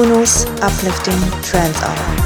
Kuno's Uplifting Trance Hour.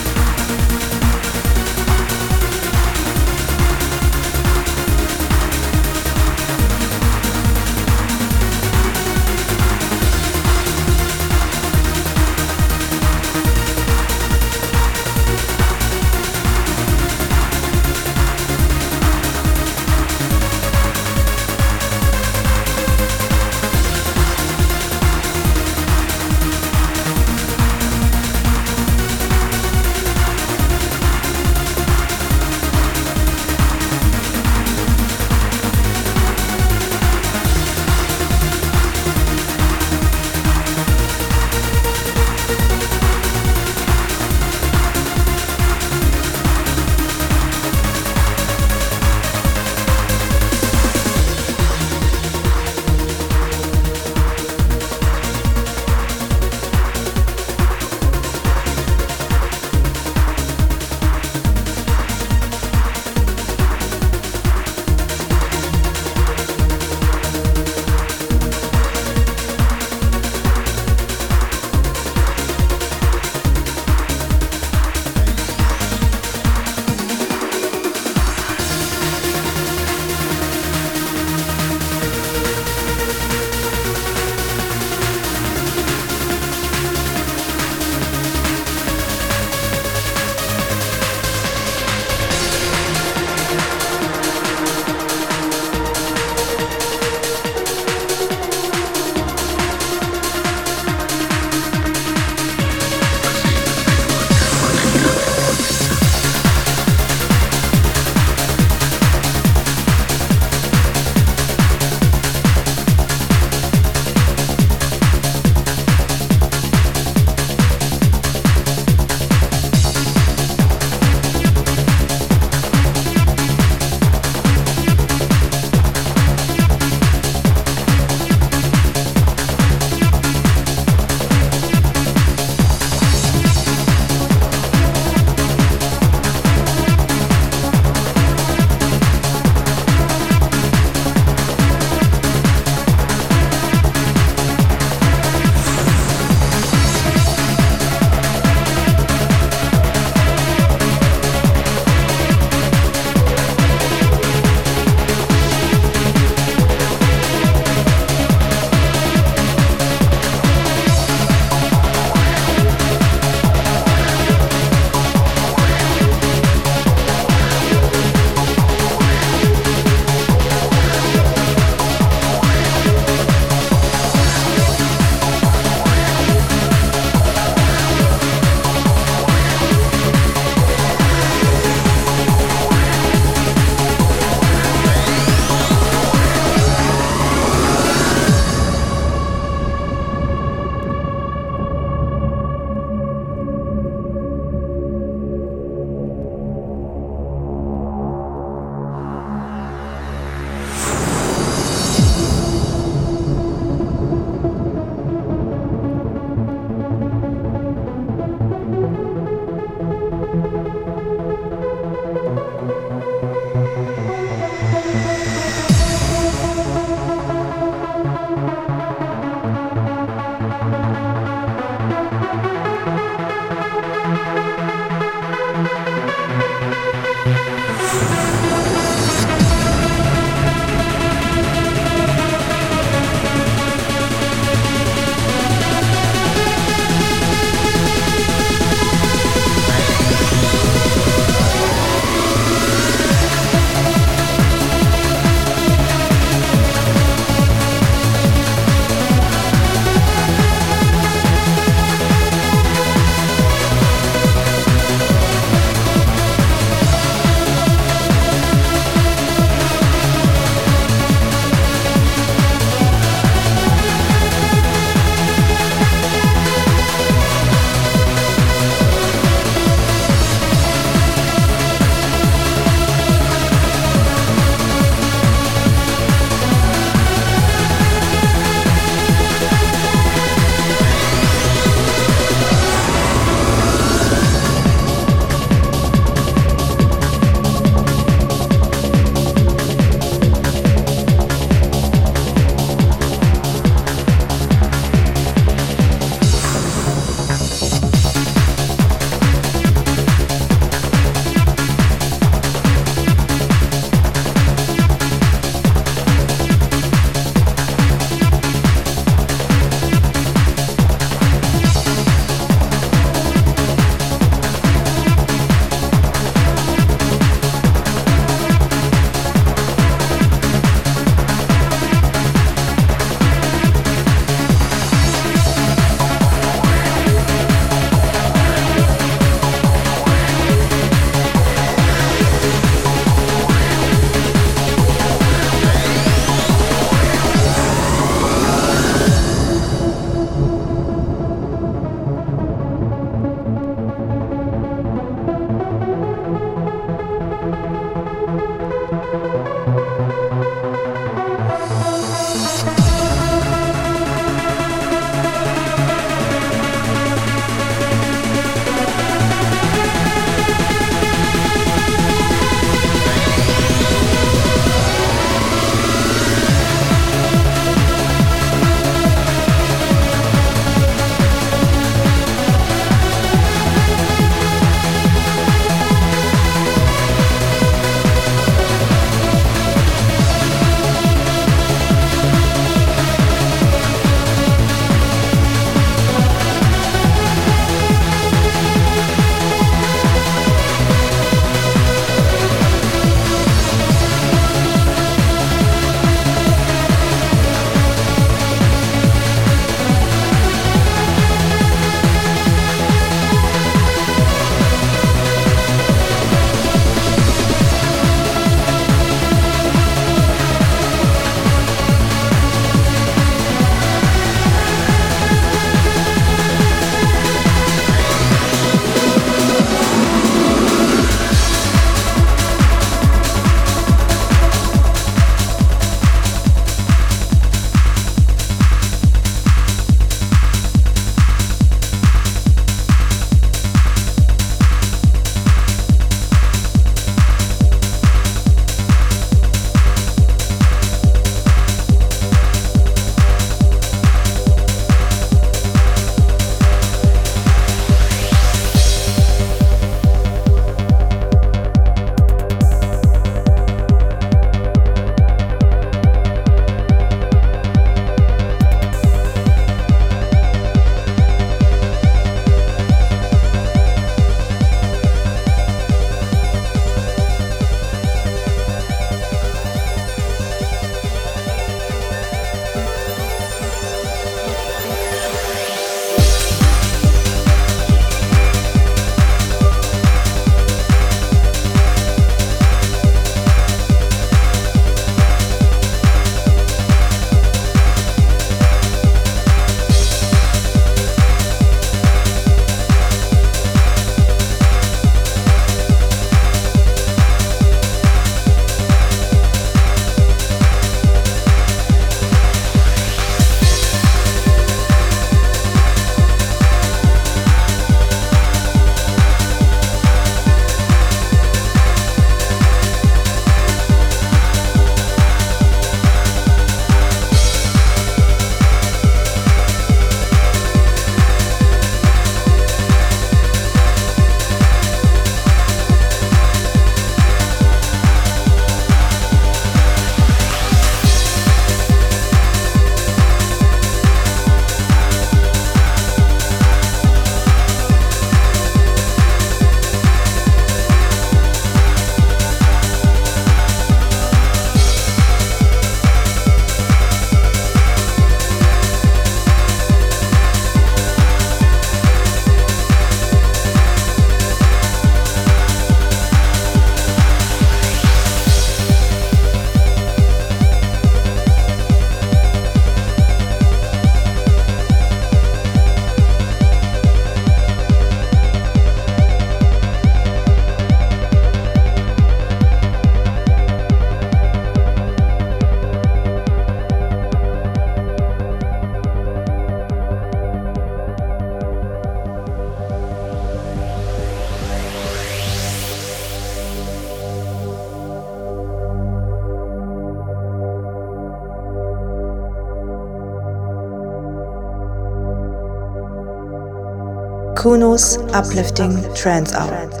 Kuno's uplifting trance hour.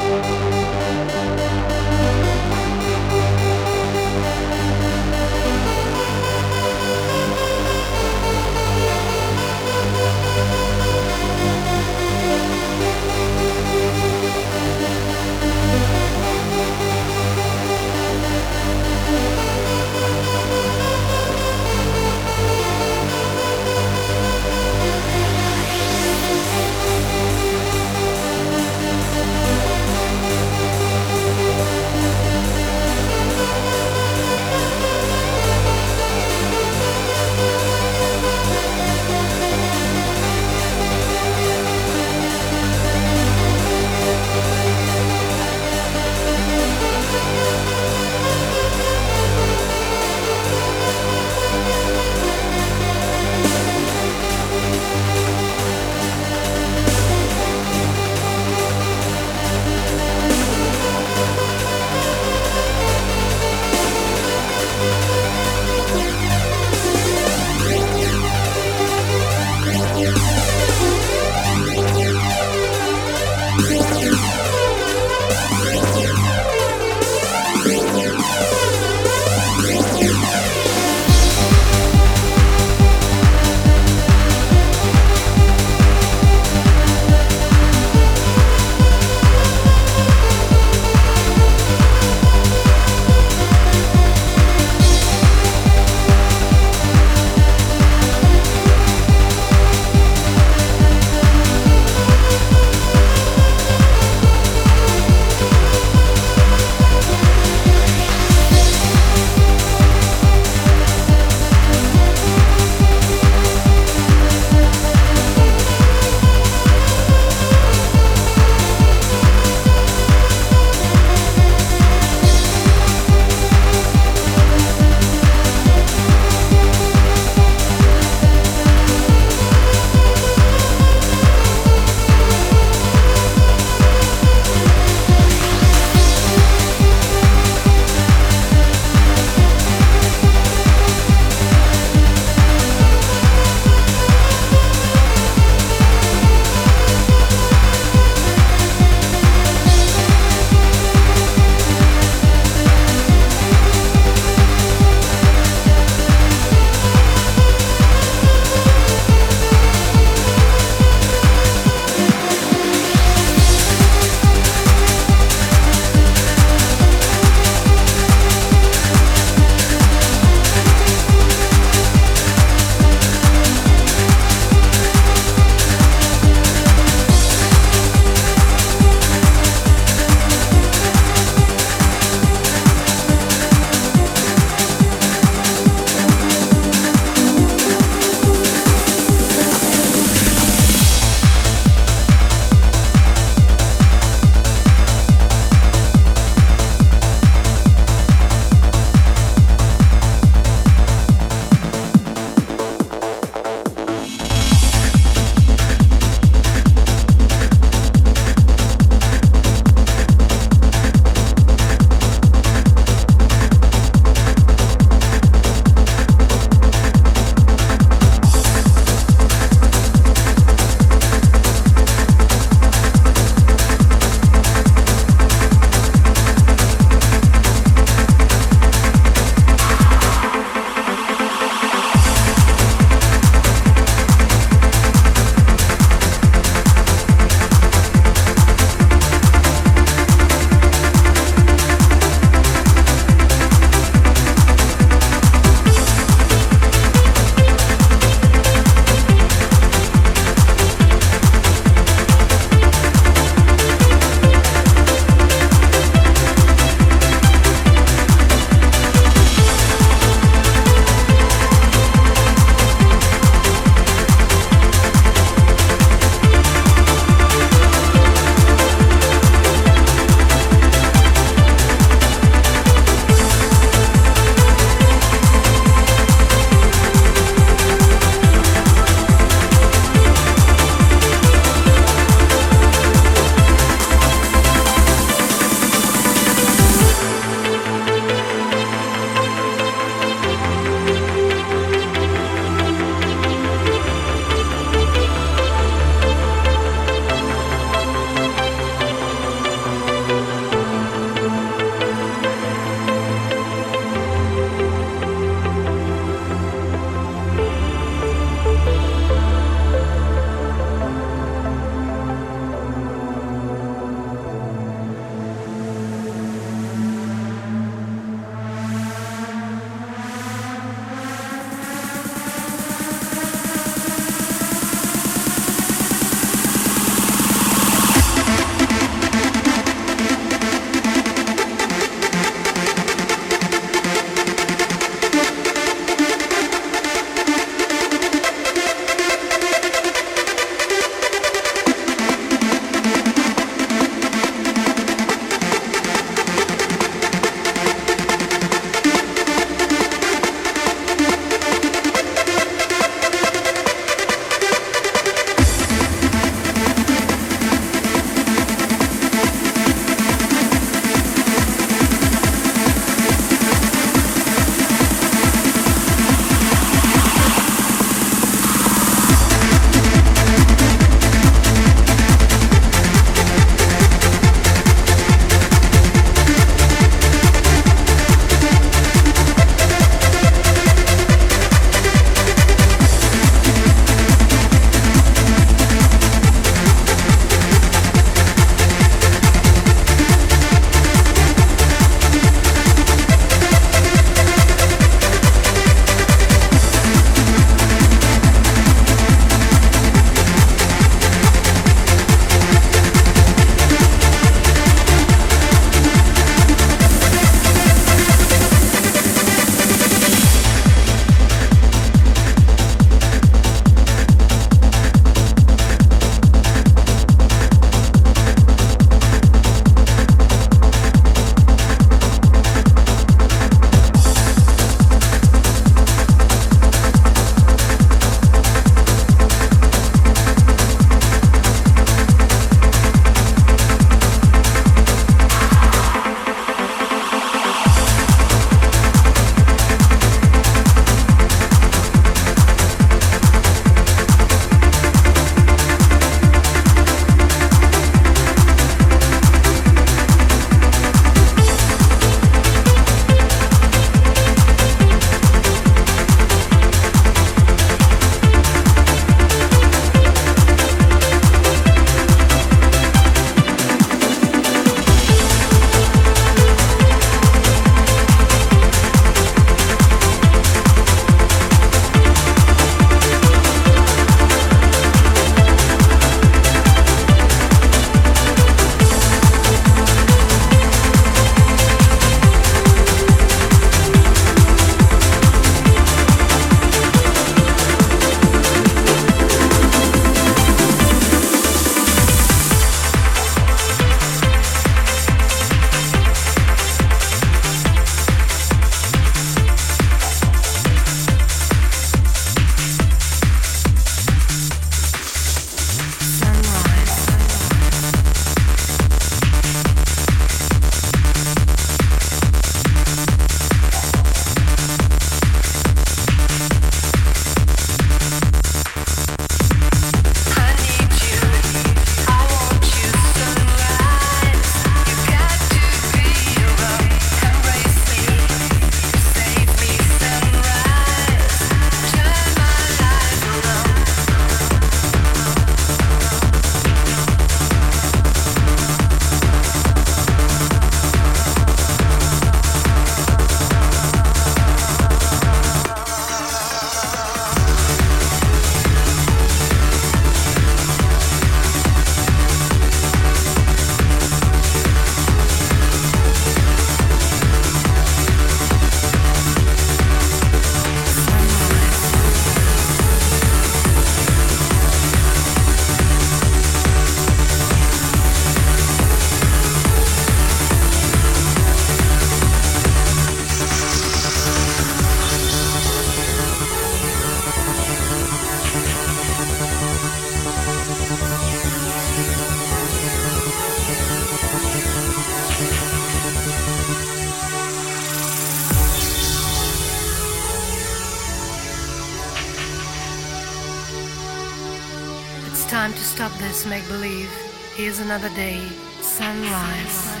stop this make believe. Here's another day, sunrise.